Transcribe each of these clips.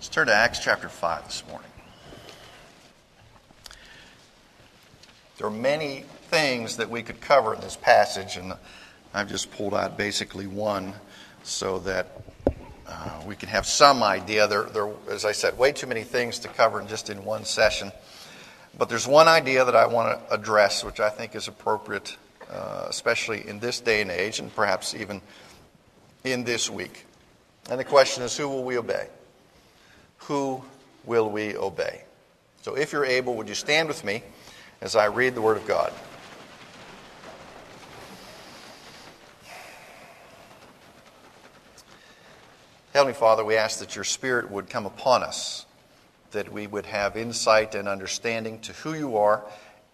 Let's turn to Acts chapter 5 this morning. There are many things that we could cover in this passage, and I've just pulled out basically one so that uh, we can have some idea. There, there, as I said, way too many things to cover in just in one session. But there's one idea that I want to address, which I think is appropriate, uh, especially in this day and age, and perhaps even in this week. And the question is who will we obey? Who will we obey? So if you're able, would you stand with me as I read the Word of God? Heavenly Father, we ask that your Spirit would come upon us, that we would have insight and understanding to who you are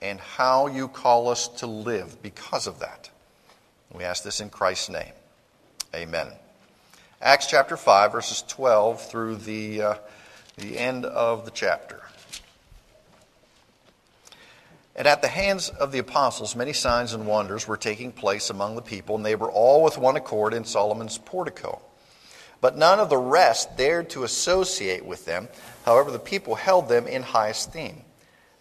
and how you call us to live because of that. We ask this in Christ's name. Amen. Acts chapter 5, verses 12 through the, uh, the end of the chapter. And at the hands of the apostles, many signs and wonders were taking place among the people, and they were all with one accord in Solomon's portico. But none of the rest dared to associate with them. However, the people held them in high esteem.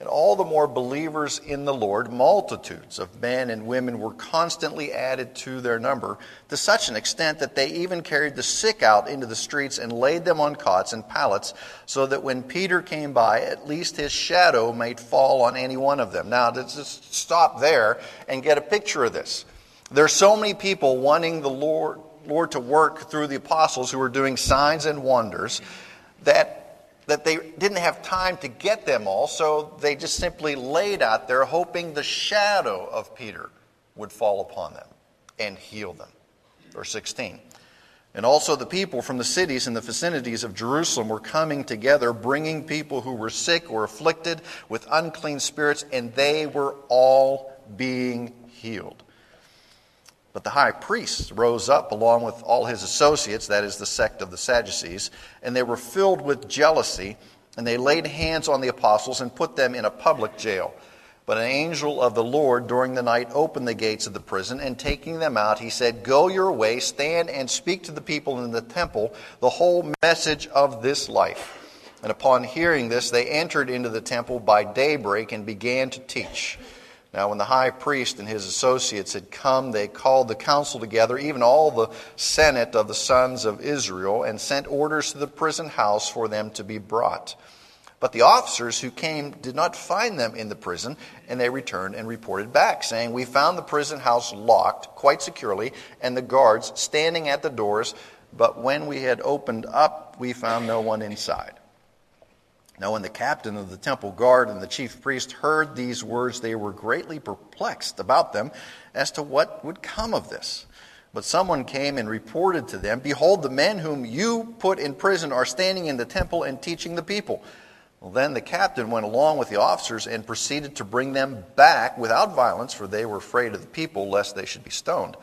And all the more believers in the Lord, multitudes of men and women were constantly added to their number, to such an extent that they even carried the sick out into the streets and laid them on cots and pallets, so that when Peter came by, at least his shadow might fall on any one of them. Now, let's just stop there and get a picture of this. There are so many people wanting the Lord Lord to work through the apostles who were doing signs and wonders that, that they didn't have time to get them all, so they just simply laid out there hoping the shadow of Peter would fall upon them and heal them. Verse 16. And also the people from the cities and the vicinities of Jerusalem were coming together, bringing people who were sick or afflicted with unclean spirits, and they were all being healed. But the high priest rose up along with all his associates, that is the sect of the Sadducees, and they were filled with jealousy, and they laid hands on the apostles and put them in a public jail. But an angel of the Lord during the night opened the gates of the prison, and taking them out, he said, Go your way, stand and speak to the people in the temple the whole message of this life. And upon hearing this, they entered into the temple by daybreak and began to teach. Now, when the high priest and his associates had come, they called the council together, even all the senate of the sons of Israel, and sent orders to the prison house for them to be brought. But the officers who came did not find them in the prison, and they returned and reported back, saying, We found the prison house locked quite securely, and the guards standing at the doors, but when we had opened up, we found no one inside. Now, when the captain of the temple guard and the chief priest heard these words, they were greatly perplexed about them as to what would come of this. But someone came and reported to them Behold, the men whom you put in prison are standing in the temple and teaching the people. Well, then the captain went along with the officers and proceeded to bring them back without violence, for they were afraid of the people, lest they should be stoned.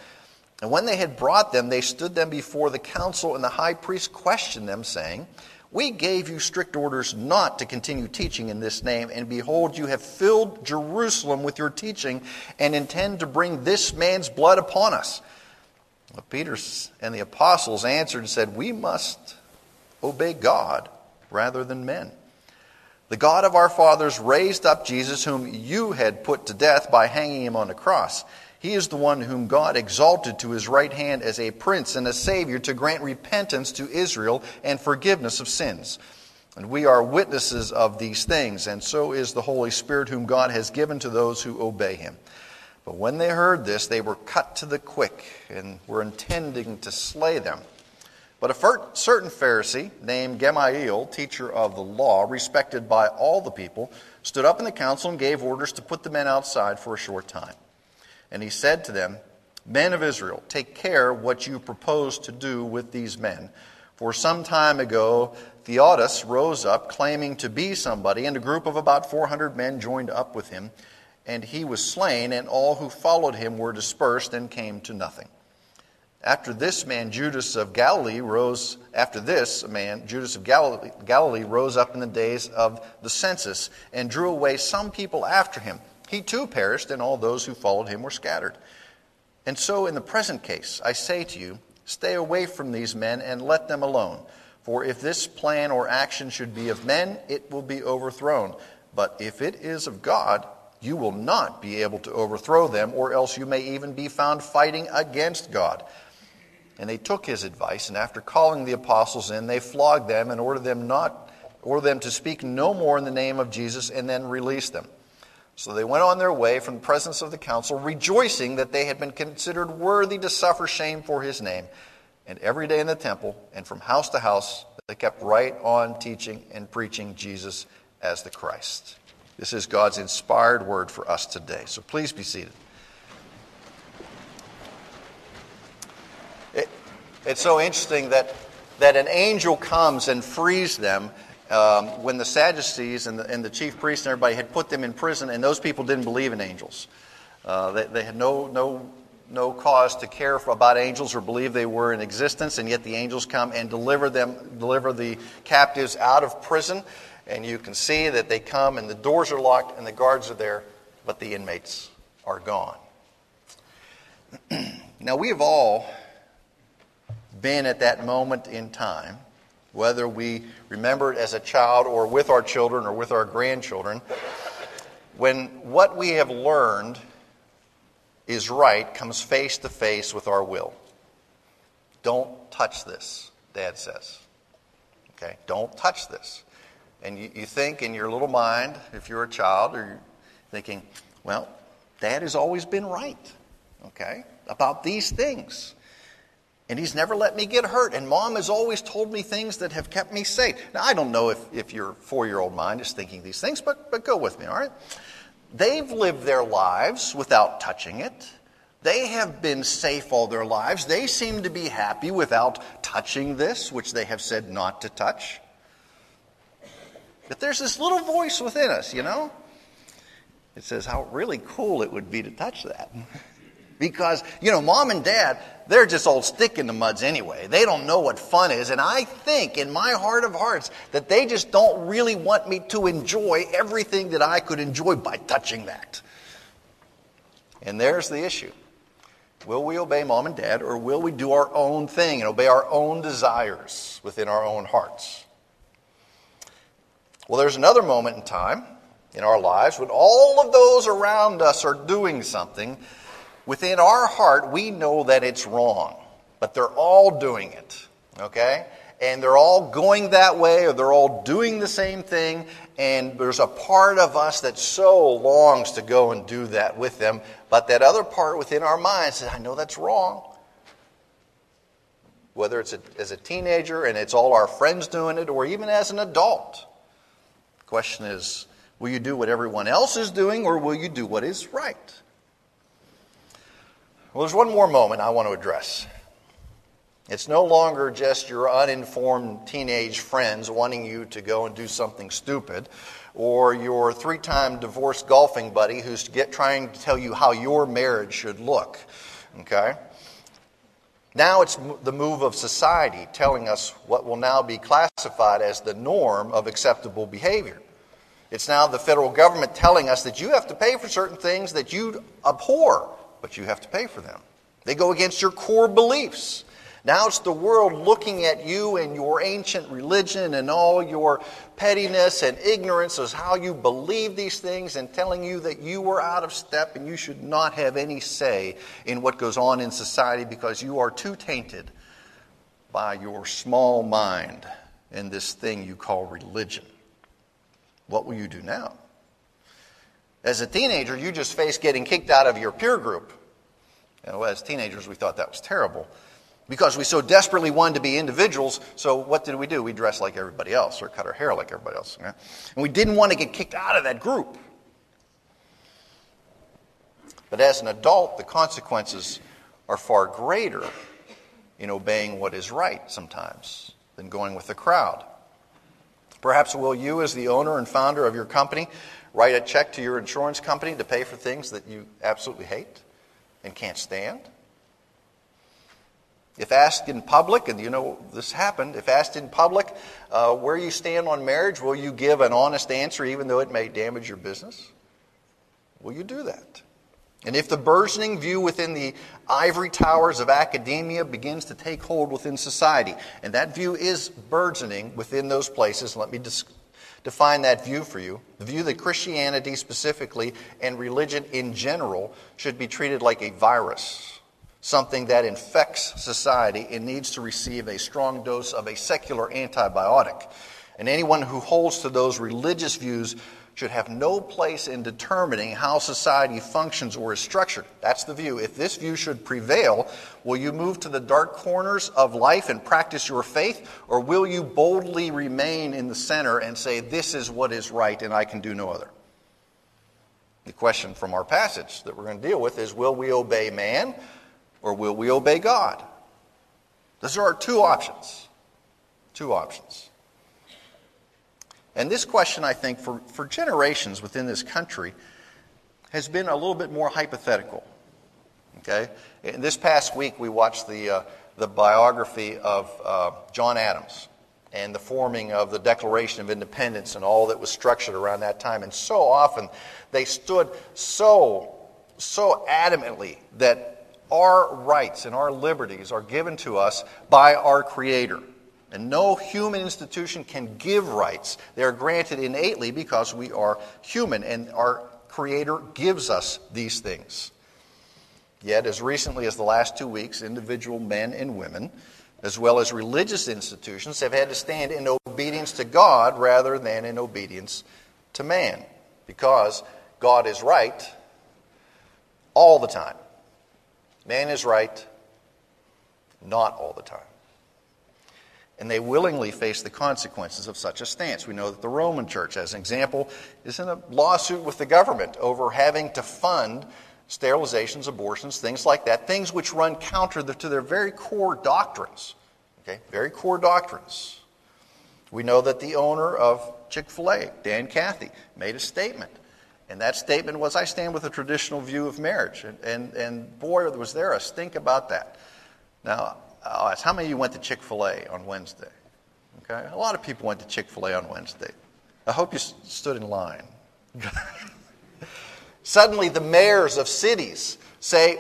And when they had brought them, they stood them before the council, and the high priest questioned them, saying, we gave you strict orders not to continue teaching in this name, and behold, you have filled Jerusalem with your teaching and intend to bring this man's blood upon us. But Peter and the apostles answered and said, We must obey God rather than men. The God of our fathers raised up Jesus, whom you had put to death by hanging him on a cross. He is the one whom God exalted to his right hand as a prince and a savior to grant repentance to Israel and forgiveness of sins. And we are witnesses of these things, and so is the Holy Spirit whom God has given to those who obey him. But when they heard this, they were cut to the quick and were intending to slay them. But a certain Pharisee named Gamaliel, teacher of the law, respected by all the people, stood up in the council and gave orders to put the men outside for a short time. And he said to them, Men of Israel, take care what you propose to do with these men. For some time ago, Theudas rose up, claiming to be somebody, and a group of about 400 men joined up with him. And he was slain, and all who followed him were dispersed and came to nothing. After this man, Judas of Galilee, rose, after this man, Judas of Galilee, Galilee rose up in the days of the census and drew away some people after him he too perished, and all those who followed him were scattered. And so, in the present case, I say to you, stay away from these men and let them alone. For if this plan or action should be of men, it will be overthrown. But if it is of God, you will not be able to overthrow them, or else you may even be found fighting against God. And they took his advice, and after calling the apostles in, they flogged them and ordered them not ordered them to speak no more in the name of Jesus, and then released them. So they went on their way from the presence of the council, rejoicing that they had been considered worthy to suffer shame for his name. And every day in the temple and from house to house, they kept right on teaching and preaching Jesus as the Christ. This is God's inspired word for us today. So please be seated. It, it's so interesting that, that an angel comes and frees them um, when the Sadducees and the, and the, chief priests and everybody had put them in prison, and those people didn't believe in angels. Uh, they, they, had no, no, no cause to care for, about angels or believe they were in existence, and yet the angels come and deliver them, deliver the captives out of prison. And you can see that they come, and the doors are locked, and the guards are there, but the inmates are gone. now, we have all been at that moment in time whether we remember it as a child or with our children or with our grandchildren, when what we have learned is right comes face to face with our will. Don't touch this, Dad says. Okay? Don't touch this. And you, you think in your little mind, if you're a child, or you're thinking, well, Dad has always been right, okay, about these things. And he's never let me get hurt. And mom has always told me things that have kept me safe. Now, I don't know if, if your four year old mind is thinking these things, but, but go with me, all right? They've lived their lives without touching it. They have been safe all their lives. They seem to be happy without touching this, which they have said not to touch. But there's this little voice within us, you know? It says how really cool it would be to touch that. because, you know, mom and dad, they're just old stick in the muds anyway. They don't know what fun is. And I think in my heart of hearts that they just don't really want me to enjoy everything that I could enjoy by touching that. And there's the issue. Will we obey mom and dad, or will we do our own thing and obey our own desires within our own hearts? Well, there's another moment in time in our lives when all of those around us are doing something within our heart, we know that it's wrong, but they're all doing it, okay? And they're all going that way, or they're all doing the same thing, and there's a part of us that so longs to go and do that with them, but that other part within our mind says, I know that's wrong. Whether it's a, as a teenager and it's all our friends doing it, or even as an adult. The question is, will you do what everyone else is doing, or will you do what is right? Well, there's one more moment I want to address. It's no longer just your uninformed teenage friends wanting you to go and do something stupid, or your three time divorced golfing buddy who's get, trying to tell you how your marriage should look. Okay? Now it's the move of society telling us what will now be classified as the norm of acceptable behavior. It's now the federal government telling us that you have to pay for certain things that you abhor but you have to pay for them. They go against your core beliefs. Now it's the world looking at you and your ancient religion and all your pettiness and ignorance as how you believe these things and telling you that you were out of step and you should not have any say in what goes on in society because you are too tainted by your small mind and this thing you call religion. What will you do now? As a teenager, you just faced getting kicked out of your peer group. You as teenagers, we thought that was terrible because we so desperately wanted to be individuals. So, what did we do? We dressed like everybody else or cut our hair like everybody else. And we didn't want to get kicked out of that group. But as an adult, the consequences are far greater in obeying what is right sometimes than going with the crowd. Perhaps will you, as the owner and founder of your company, write a check to your insurance company to pay for things that you absolutely hate and can't stand? If asked in public, and you know this happened, if asked in public uh, where you stand on marriage, will you give an honest answer even though it may damage your business? Will you do that? And if the burgeoning view within the ivory towers of academia begins to take hold within society, and that view is burgeoning within those places, let me define that view for you. The view that Christianity specifically and religion in general should be treated like a virus, something that infects society and needs to receive a strong dose of a secular antibiotic. And anyone who holds to those religious views should have no place in determining how society functions or is structured. That's the view. If this view should prevail, will you move to the dark corners of life and practice your faith, or will you boldly remain in the center and say, This is what is right and I can do no other? The question from our passage that we're going to deal with is Will we obey man or will we obey God? Those are our two options. Two options. And this question, I think, for, for generations within this country has been a little bit more hypothetical. Okay? In this past week, we watched the, uh, the biography of uh, John Adams and the forming of the Declaration of Independence and all that was structured around that time. And so often they stood so, so adamantly that our rights and our liberties are given to us by our Creator. And no human institution can give rights. They are granted innately because we are human, and our Creator gives us these things. Yet, as recently as the last two weeks, individual men and women, as well as religious institutions, have had to stand in obedience to God rather than in obedience to man. Because God is right all the time, man is right not all the time and they willingly face the consequences of such a stance. We know that the Roman Church, as an example, is in a lawsuit with the government over having to fund sterilizations, abortions, things like that, things which run counter to their very core doctrines. Okay, very core doctrines. We know that the owner of Chick fil A, Dan Cathy, made a statement. And that statement was I stand with a traditional view of marriage. And, and, and boy, was there a stink about that. Now, I'll ask, how many of you went to Chick fil A on Wednesday? Okay, a lot of people went to Chick fil A on Wednesday. I hope you stood in line. Suddenly, the mayors of cities say,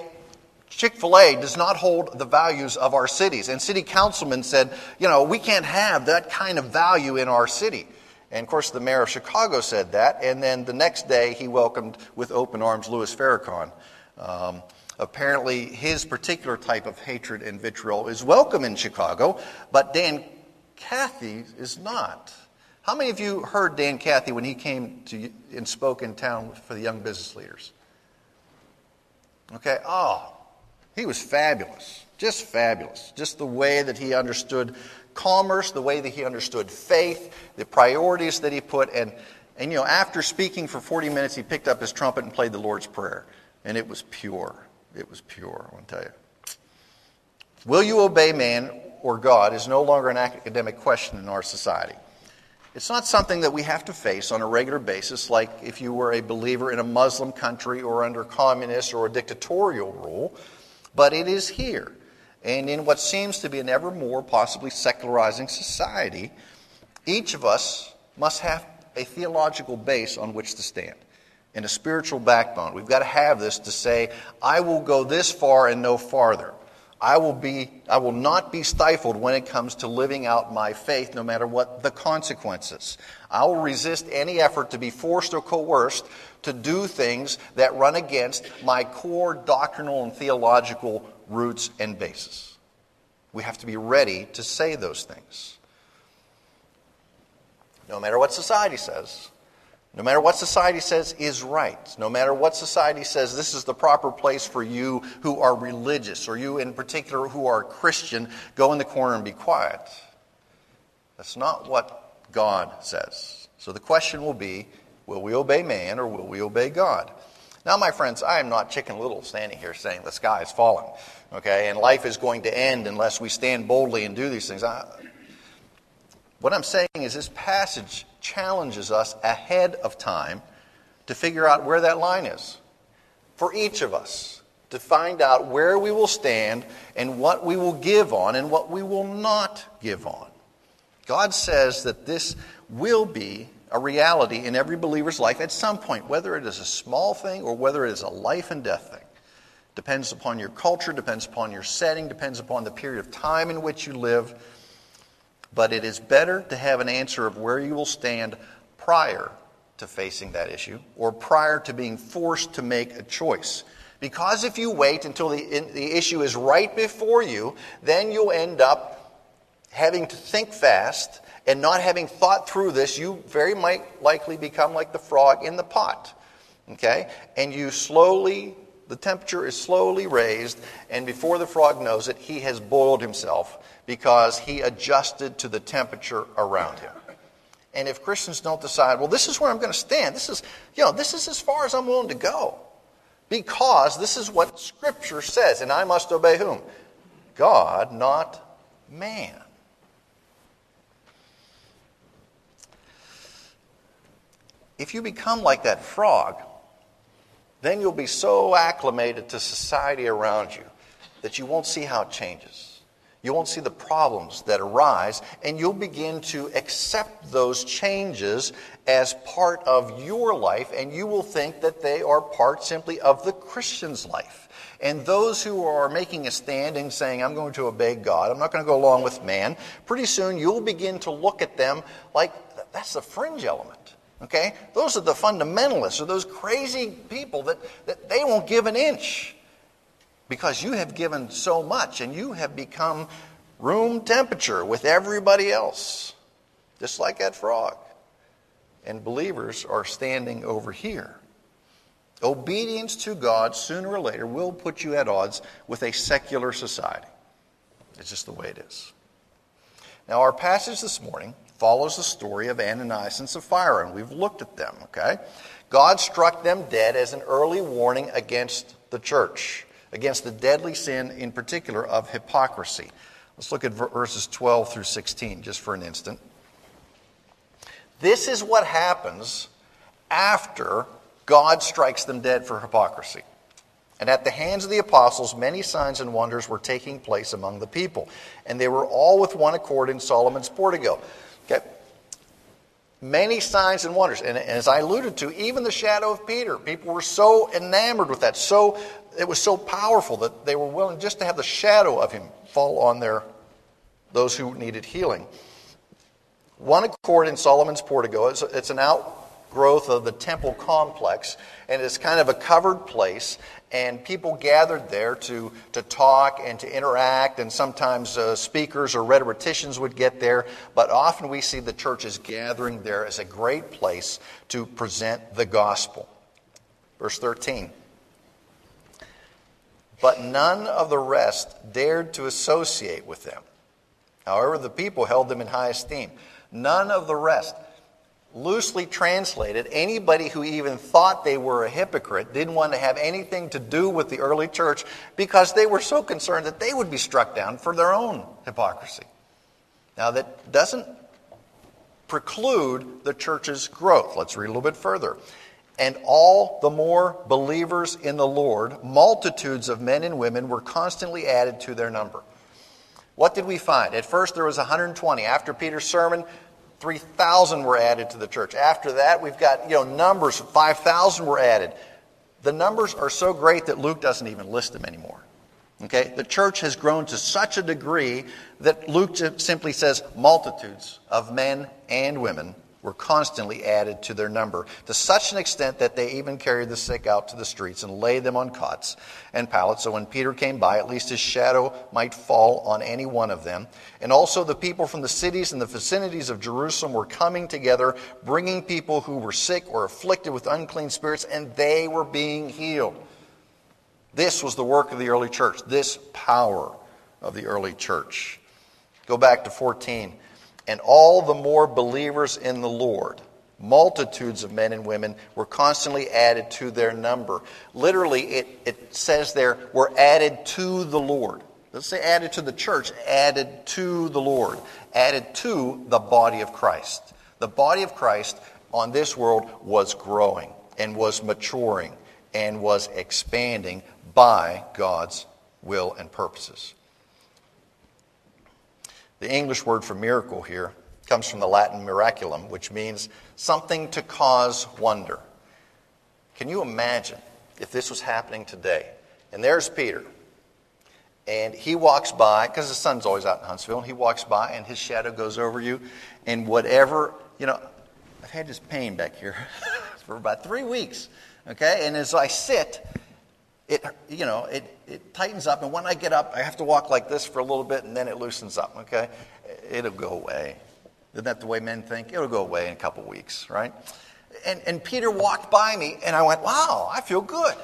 Chick fil A does not hold the values of our cities. And city councilmen said, you know, we can't have that kind of value in our city. And of course, the mayor of Chicago said that. And then the next day, he welcomed with open arms Louis Farrakhan. Um, Apparently, his particular type of hatred and vitriol is welcome in Chicago, but Dan Cathy is not. How many of you heard Dan Cathy when he came to and spoke in town for the young business leaders? Okay, oh, he was fabulous. Just fabulous. Just the way that he understood commerce, the way that he understood faith, the priorities that he put. And, and you know, after speaking for 40 minutes, he picked up his trumpet and played the Lord's Prayer. And it was pure. It was pure, I want to tell you. Will you obey man or God is no longer an academic question in our society. It's not something that we have to face on a regular basis, like if you were a believer in a Muslim country or under communist or a dictatorial rule, but it is here. And in what seems to be an ever more possibly secularizing society, each of us must have a theological base on which to stand and a spiritual backbone. We've got to have this to say, I will go this far and no farther. I will, be, I will not be stifled when it comes to living out my faith, no matter what the consequences. I will resist any effort to be forced or coerced to do things that run against my core doctrinal and theological roots and basis. We have to be ready to say those things. No matter what society says, no matter what society says is right, no matter what society says this is the proper place for you who are religious, or you in particular who are Christian, go in the corner and be quiet. That's not what God says. So the question will be will we obey man or will we obey God? Now, my friends, I am not Chicken Little standing here saying the sky is falling, okay, and life is going to end unless we stand boldly and do these things. I, what I'm saying is this passage challenges us ahead of time to figure out where that line is for each of us, to find out where we will stand and what we will give on and what we will not give on. God says that this will be a reality in every believer's life at some point, whether it is a small thing or whether it is a life and death thing. Depends upon your culture, depends upon your setting, depends upon the period of time in which you live. But it is better to have an answer of where you will stand prior to facing that issue or prior to being forced to make a choice. Because if you wait until the, the issue is right before you, then you'll end up having to think fast and not having thought through this, you very might likely become like the frog in the pot. Okay? And you slowly, the temperature is slowly raised, and before the frog knows it, he has boiled himself because he adjusted to the temperature around him. And if Christians don't decide, well, this is where I'm going to stand, this is, you know, this is as far as I'm willing to go. Because this is what Scripture says, and I must obey whom? God, not man. If you become like that frog, then you'll be so acclimated to society around you that you won't see how it changes. You won't see the problems that arise, and you'll begin to accept those changes as part of your life, and you will think that they are part simply of the Christian's life. And those who are making a stand and saying, I'm going to obey God, I'm not going to go along with man, pretty soon you'll begin to look at them like that's the fringe element. Okay? Those are the fundamentalists, or those crazy people that, that they won't give an inch because you have given so much and you have become room temperature with everybody else, just like that frog. And believers are standing over here. Obedience to God sooner or later will put you at odds with a secular society. It's just the way it is. Now, our passage this morning follows the story of Ananias and Sapphira, and we've looked at them, okay? God struck them dead as an early warning against the church, against the deadly sin in particular of hypocrisy. Let's look at verses 12 through 16 just for an instant. This is what happens after God strikes them dead for hypocrisy. And at the hands of the apostles, many signs and wonders were taking place among the people. And they were all with one accord in Solomon's portico. Okay? Many signs and wonders. And as I alluded to, even the shadow of Peter, people were so enamored with that, so it was so powerful that they were willing just to have the shadow of him fall on their those who needed healing. One accord in Solomon's portico, it's, it's an outgrowth of the temple complex, and it's kind of a covered place and people gathered there to, to talk and to interact, and sometimes uh, speakers or rhetoricians would get there, but often we see the churches gathering there as a great place to present the gospel. Verse 13. But none of the rest dared to associate with them. However, the people held them in high esteem. None of the rest loosely translated, anybody who even thought they were a hypocrite didn't want to have anything to do with the early church because they were so concerned that they would be struck down for their own hypocrisy. Now, that doesn't preclude the church's growth. Let's read a little bit further. And all the more believers in the Lord, multitudes of men and women were constantly added to their number. What did we find? At first, there was 120. After Peter's sermon, 3,000 were added to the church. After that, we've got, you know, numbers, 5,000 were added. The numbers are so great that Luke doesn't even list them anymore. Okay? The church has grown to such a degree that Luke simply says multitudes of men and women were constantly added to their number, to such an extent that they even carried the sick out to the streets and laid them on cots and pallets, so when Peter came by, at least his shadow might fall on any one of them. And also the people from the cities and the vicinities of Jerusalem were coming together, bringing people who were sick or afflicted with unclean spirits, and they were being healed. This was the work of the early church, this power of the early church. Go back to 14 and all the more believers in the Lord. Multitudes of men and women were constantly added to their number. Literally, it, it says there, were added to the Lord. Let's say added to the church, added to the Lord, added to the body of Christ. The body of Christ on this world was growing and was maturing and was expanding by God's will and purposes. The English word for miracle here comes from the Latin miraculum, which means something to cause wonder. Can you imagine if this was happening today? And there's Peter. And he walks by, because the sun's always out in Huntsville, and he walks by, and his shadow goes over you. And whatever, you know, I've had this pain back here for about three weeks. Okay? And as I sit, it, you know, it, it tightens up. And when I get up, I have to walk like this for a little bit, and then it loosens up. Okay? It'll go away. Isn't that the way men think? It'll go away in a couple weeks, right? And, and Peter walked by me, and I went, wow, I feel good.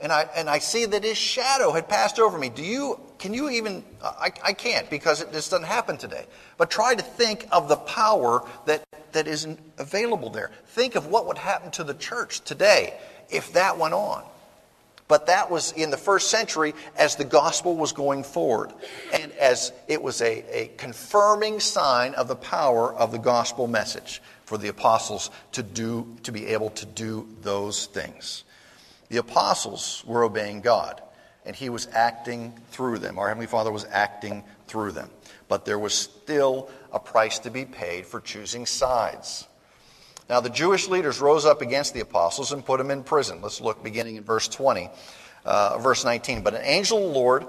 And I, and I see that his shadow had passed over me. Do you, can you even, I, I can't because it, this doesn't happen today. But try to think of the power that, that isn't available there. Think of what would happen to the church today if that went on. But that was in the first century as the gospel was going forward and as it was a, a confirming sign of the power of the gospel message for the apostles to do to be able to do those things. The apostles were obeying God and he was acting through them. Our heavenly Father was acting through them. But there was still a price to be paid for choosing sides. Now, the Jewish leaders rose up against the apostles and put them in prison. Let's look beginning in verse 20, uh, verse 19. But an angel of the Lord,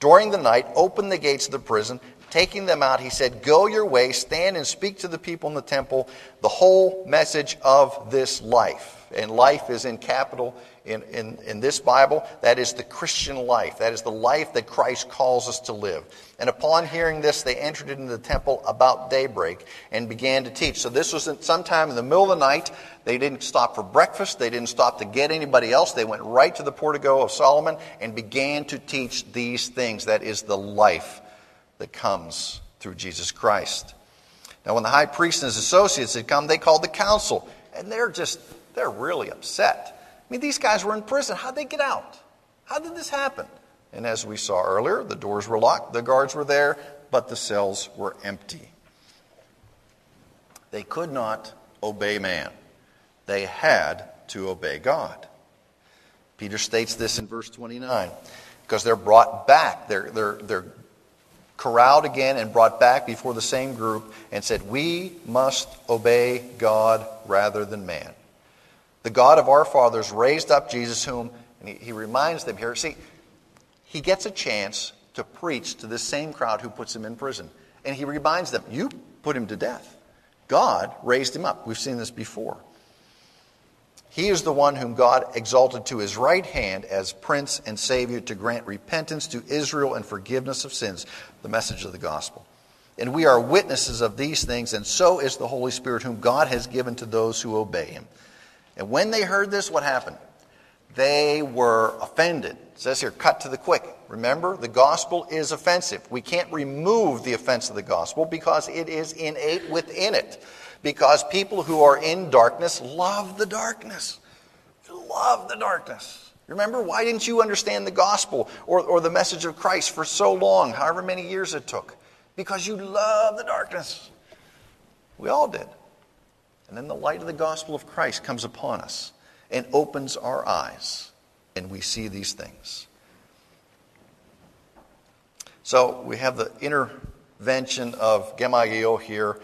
during the night, opened the gates of the prison. Taking them out, he said, Go your way, stand and speak to the people in the temple the whole message of this life. And life is in capital in, in, in this Bible. That is the Christian life. That is the life that Christ calls us to live. And upon hearing this, they entered into the temple about daybreak and began to teach. So this was sometime in the middle of the night. They didn't stop for breakfast. They didn't stop to get anybody else. They went right to the portico of Solomon and began to teach these things. That is the life that comes through Jesus Christ. Now, when the high priest and his associates had come, they called the council, and they're just they're really upset. I mean, these guys were in prison. How'd they get out? How did this happen? And as we saw earlier, the doors were locked, the guards were there, but the cells were empty. They could not obey man, they had to obey God. Peter states this in verse 29 because they're brought back. They're, they're, they're corralled again and brought back before the same group and said, We must obey God rather than man. The God of our fathers raised up Jesus, whom, and he, he reminds them here, see, he gets a chance to preach to this same crowd who puts him in prison. And he reminds them, You put him to death. God raised him up. We've seen this before. He is the one whom God exalted to his right hand as Prince and Savior to grant repentance to Israel and forgiveness of sins, the message of the gospel. And we are witnesses of these things, and so is the Holy Spirit, whom God has given to those who obey him. And when they heard this, what happened? They were offended. It says here, cut to the quick. Remember, the gospel is offensive. We can't remove the offense of the gospel because it is innate within it. Because people who are in darkness love the darkness. Love the darkness. Remember, why didn't you understand the gospel or, or the message of Christ for so long, however many years it took? Because you love the darkness. We all did. And then the light of the gospel of Christ comes upon us and opens our eyes, and we see these things. So we have the intervention of Gamaliel here,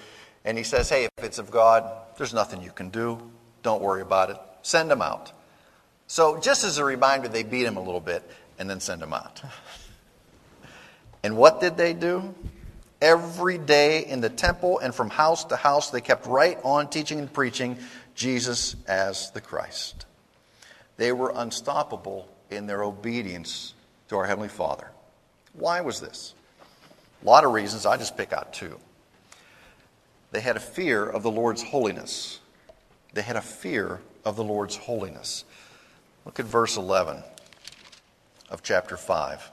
and he says, Hey, if it's of God, there's nothing you can do. Don't worry about it. Send him out. So, just as a reminder, they beat him a little bit and then send him out. And what did they do? Every day in the temple and from house to house, they kept right on teaching and preaching Jesus as the Christ. They were unstoppable in their obedience to our Heavenly Father. Why was this? A lot of reasons. I just pick out two. They had a fear of the Lord's holiness. They had a fear of the Lord's holiness. Look at verse 11 of chapter 5.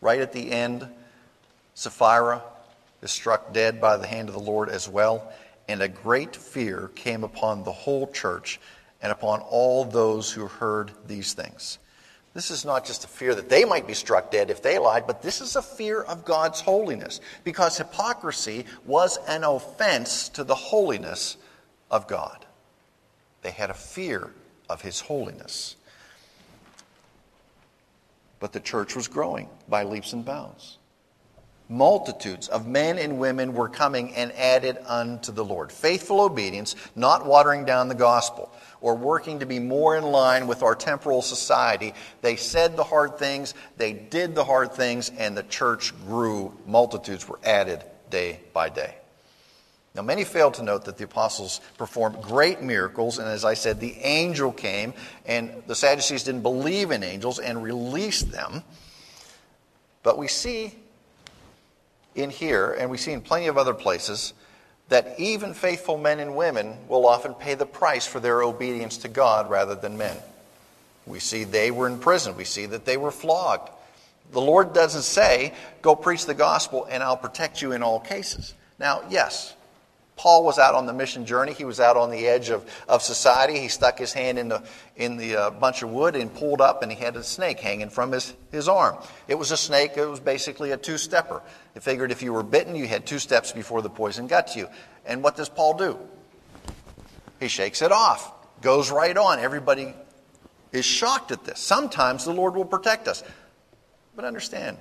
Right at the end, Sapphira is struck dead by the hand of the Lord as well, and a great fear came upon the whole church and upon all those who heard these things. This is not just a fear that they might be struck dead if they lied, but this is a fear of God's holiness, because hypocrisy was an offense to the holiness of God. They had a fear of his holiness. But the church was growing by leaps and bounds. Multitudes of men and women were coming and added unto the Lord. Faithful obedience, not watering down the gospel or working to be more in line with our temporal society. They said the hard things, they did the hard things, and the church grew. Multitudes were added day by day. Now, many fail to note that the apostles performed great miracles, and as I said, the angel came, and the Sadducees didn't believe in angels and released them. But we see in here, and we see in plenty of other places, that even faithful men and women will often pay the price for their obedience to God rather than men. We see they were in prison, we see that they were flogged. The Lord doesn't say, Go preach the gospel and I'll protect you in all cases. Now, yes, Paul was out on the mission journey. He was out on the edge of, of society. He stuck his hand in the, in the uh, bunch of wood and pulled up, and he had a snake hanging from his, his arm. It was a snake, it was basically a two stepper. It figured if you were bitten, you had two steps before the poison got to you. And what does Paul do? He shakes it off, goes right on. Everybody is shocked at this. Sometimes the Lord will protect us. But understand,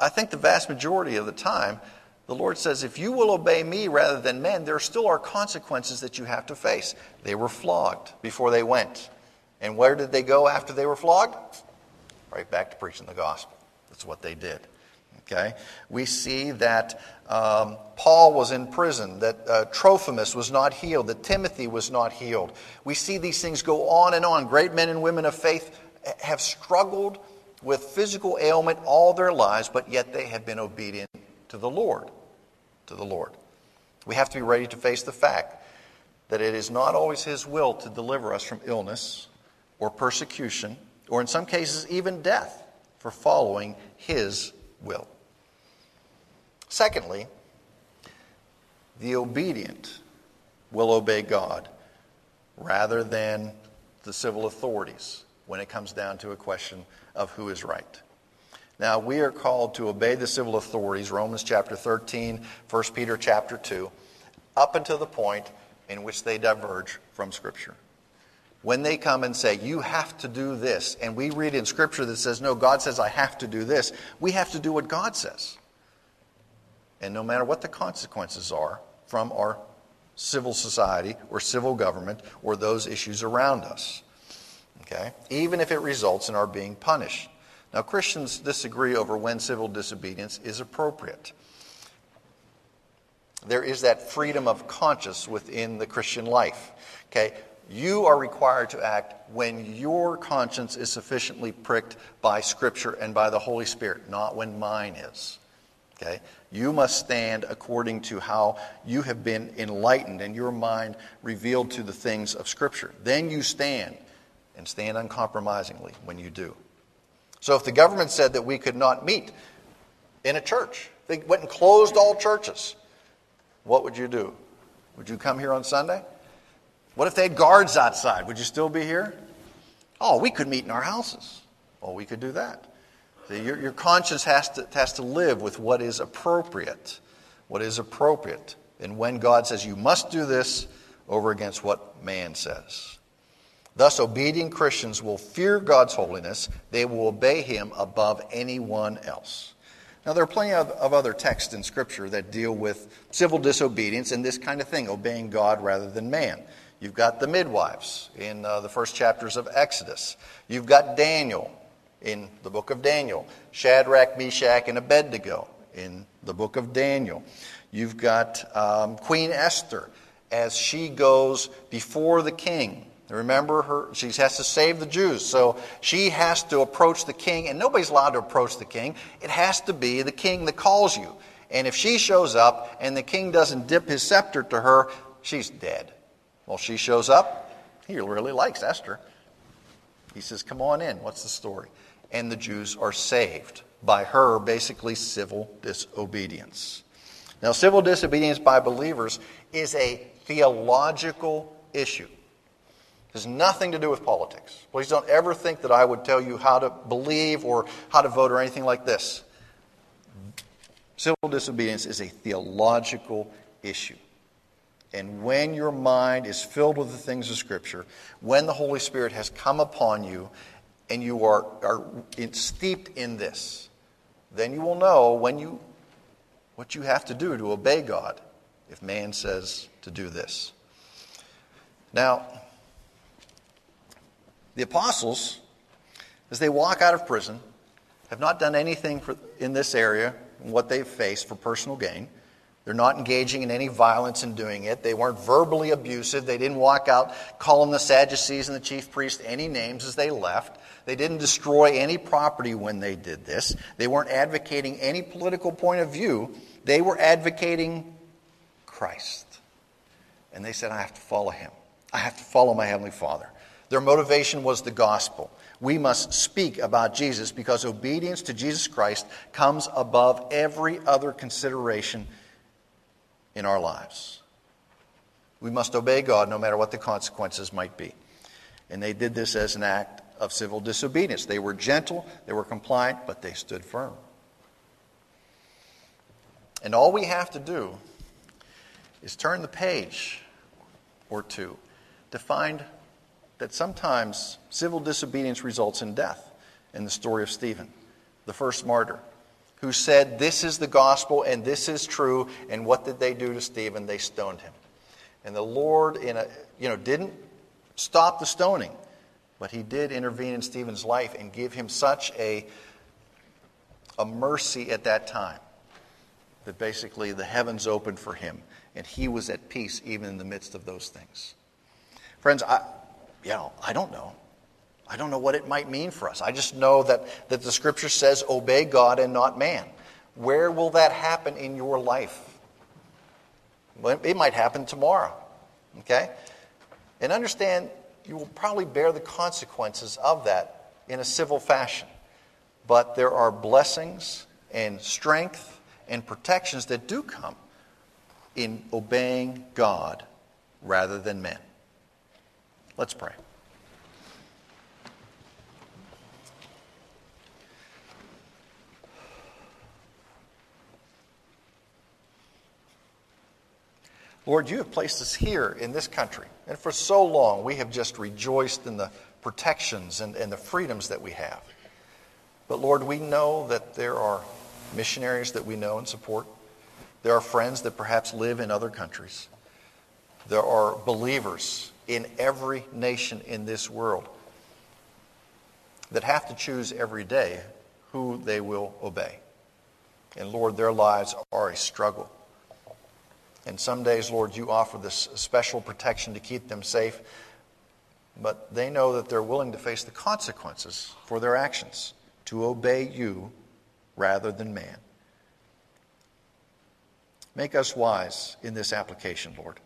I think the vast majority of the time, the Lord says, if you will obey me rather than men, there still are consequences that you have to face. They were flogged before they went. And where did they go after they were flogged? Right back to preaching the gospel. That's what they did. Okay? We see that um, Paul was in prison, that uh, Trophimus was not healed, that Timothy was not healed. We see these things go on and on. Great men and women of faith have struggled with physical ailment all their lives, but yet they have been obedient to the Lord. To the Lord. We have to be ready to face the fact that it is not always His will to deliver us from illness or persecution, or in some cases, even death, for following His will. Secondly, the obedient will obey God rather than the civil authorities when it comes down to a question of who is right. Now, we are called to obey the civil authorities, Romans chapter 13, 1 Peter chapter 2, up until the point in which they diverge from Scripture. When they come and say, You have to do this, and we read in Scripture that says, No, God says I have to do this, we have to do what God says. And no matter what the consequences are from our civil society or civil government or those issues around us, okay, even if it results in our being punished. Now, Christians disagree over when civil disobedience is appropriate. There is that freedom of conscience within the Christian life. Okay? You are required to act when your conscience is sufficiently pricked by Scripture and by the Holy Spirit, not when mine is. Okay? You must stand according to how you have been enlightened and your mind revealed to the things of Scripture. Then you stand, and stand uncompromisingly when you do. So if the government said that we could not meet in a church, they went and closed all churches, what would you do? Would you come here on Sunday? What if they had guards outside? Would you still be here? Oh, we could meet in our houses. Well, we could do that. See, your, your conscience has to, has to live with what is appropriate. What is appropriate. And when God says you must do this, over against what man says. Thus, obedient Christians will fear God's holiness. They will obey Him above anyone else. Now, there are plenty of, of, other texts in Scripture that deal with civil disobedience and this kind of thing, obeying God rather than man. You've got the midwives in uh, the first chapters of Exodus. You've got Daniel in the book of Daniel, Shadrach, Meshach, and Abednego in the book of Daniel. You've got um, Queen Esther as she goes before the king Remember, her, she has to save the Jews. So she has to approach the king, and nobody's allowed to approach the king. It has to be the king that calls you. And if she shows up and the king doesn't dip his scepter to her, she's dead. Well, she shows up. He really likes Esther. He says, Come on in. What's the story? And the Jews are saved by her basically civil disobedience. Now, civil disobedience by believers is a theological issue has nothing to do with politics. Please don't ever think that I would tell you how to believe or how to vote or anything like this. Civil disobedience is a theological issue. And when your mind is filled with the things of Scripture, when the Holy Spirit has come upon you, and you are, are steeped in this, then you will know when you, what you have to do to obey God if man says to do this. Now, the apostles, as they walk out of prison, have not done anything for, in this area, what they've faced for personal gain. They're not engaging in any violence in doing it. They weren't verbally abusive. They didn't walk out calling the Sadducees and the chief priest any names as they left. They didn't destroy any property when they did this. They weren't advocating any political point of view. They were advocating Christ. And they said, I have to follow him. I have to follow my Heavenly Father. Their motivation was the gospel. We must speak about Jesus because obedience to Jesus Christ comes above every other consideration in our lives. We must obey God no matter what the consequences might be. And they did this as an act of civil disobedience. They were gentle, they were compliant, but they stood firm. And all we have to do is turn the page or two to find that sometimes civil disobedience results in death in the story of Stephen, the first martyr, who said, This is the gospel and this is true. And what did they do to Stephen? They stoned him. And the Lord, in a, you know, didn't stop the stoning, but he did intervene in Stephen's life and give him such a, a mercy at that time that basically the heavens opened for him and he was at peace even in the midst of those things. Friends, I, you know, I don't know. I don't know what it might mean for us. I just know that, that the scripture says, obey God and not man. Where will that happen in your life? Well, it might happen tomorrow. Okay? And understand you will probably bear the consequences of that in a civil fashion. But there are blessings and strength and protections that do come in obeying God rather than men. Let's pray. Lord, you have placed us here in this country. And for so long, we have just rejoiced in the protections and, and the freedoms that we have. But Lord, we know that there are missionaries that we know and support. There are friends that perhaps live in other countries. There are believers in every nation in this world that have to choose every day who they will obey. And Lord, their lives are a struggle. And some days, Lord, you offer this special protection to keep them safe, but they know that they're willing to face the consequences for their actions, to obey you rather than man. Make us wise in this application, Lord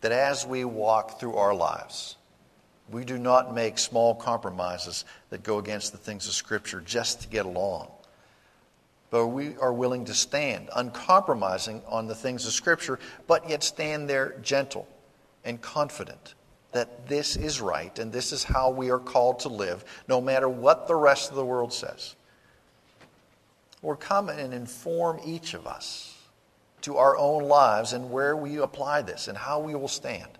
that as we walk through our lives, we do not make small compromises that go against the things of Scripture just to get along. But we are willing to stand, uncompromising on the things of Scripture, but yet stand there gentle and confident that this is right and this is how we are called to live, no matter what the rest of the world says. Or come and inform each of us to our own lives and where we apply this and how we will stand.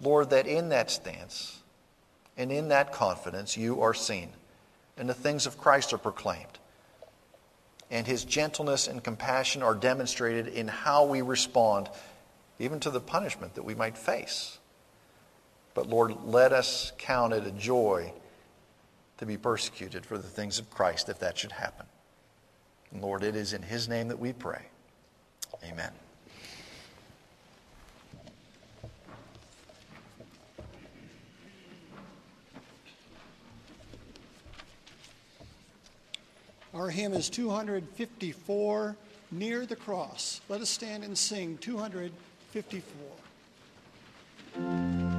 Lord, that in that stance and in that confidence you are seen and the things of Christ are proclaimed. And his gentleness and compassion are demonstrated in how we respond, even to the punishment that we might face. But Lord, let us count it a joy to be persecuted for the things of Christ if that should happen. And Lord, it is in his name that we pray. Amen. Our hymn is 254, Near the Cross. Let us stand and sing 254.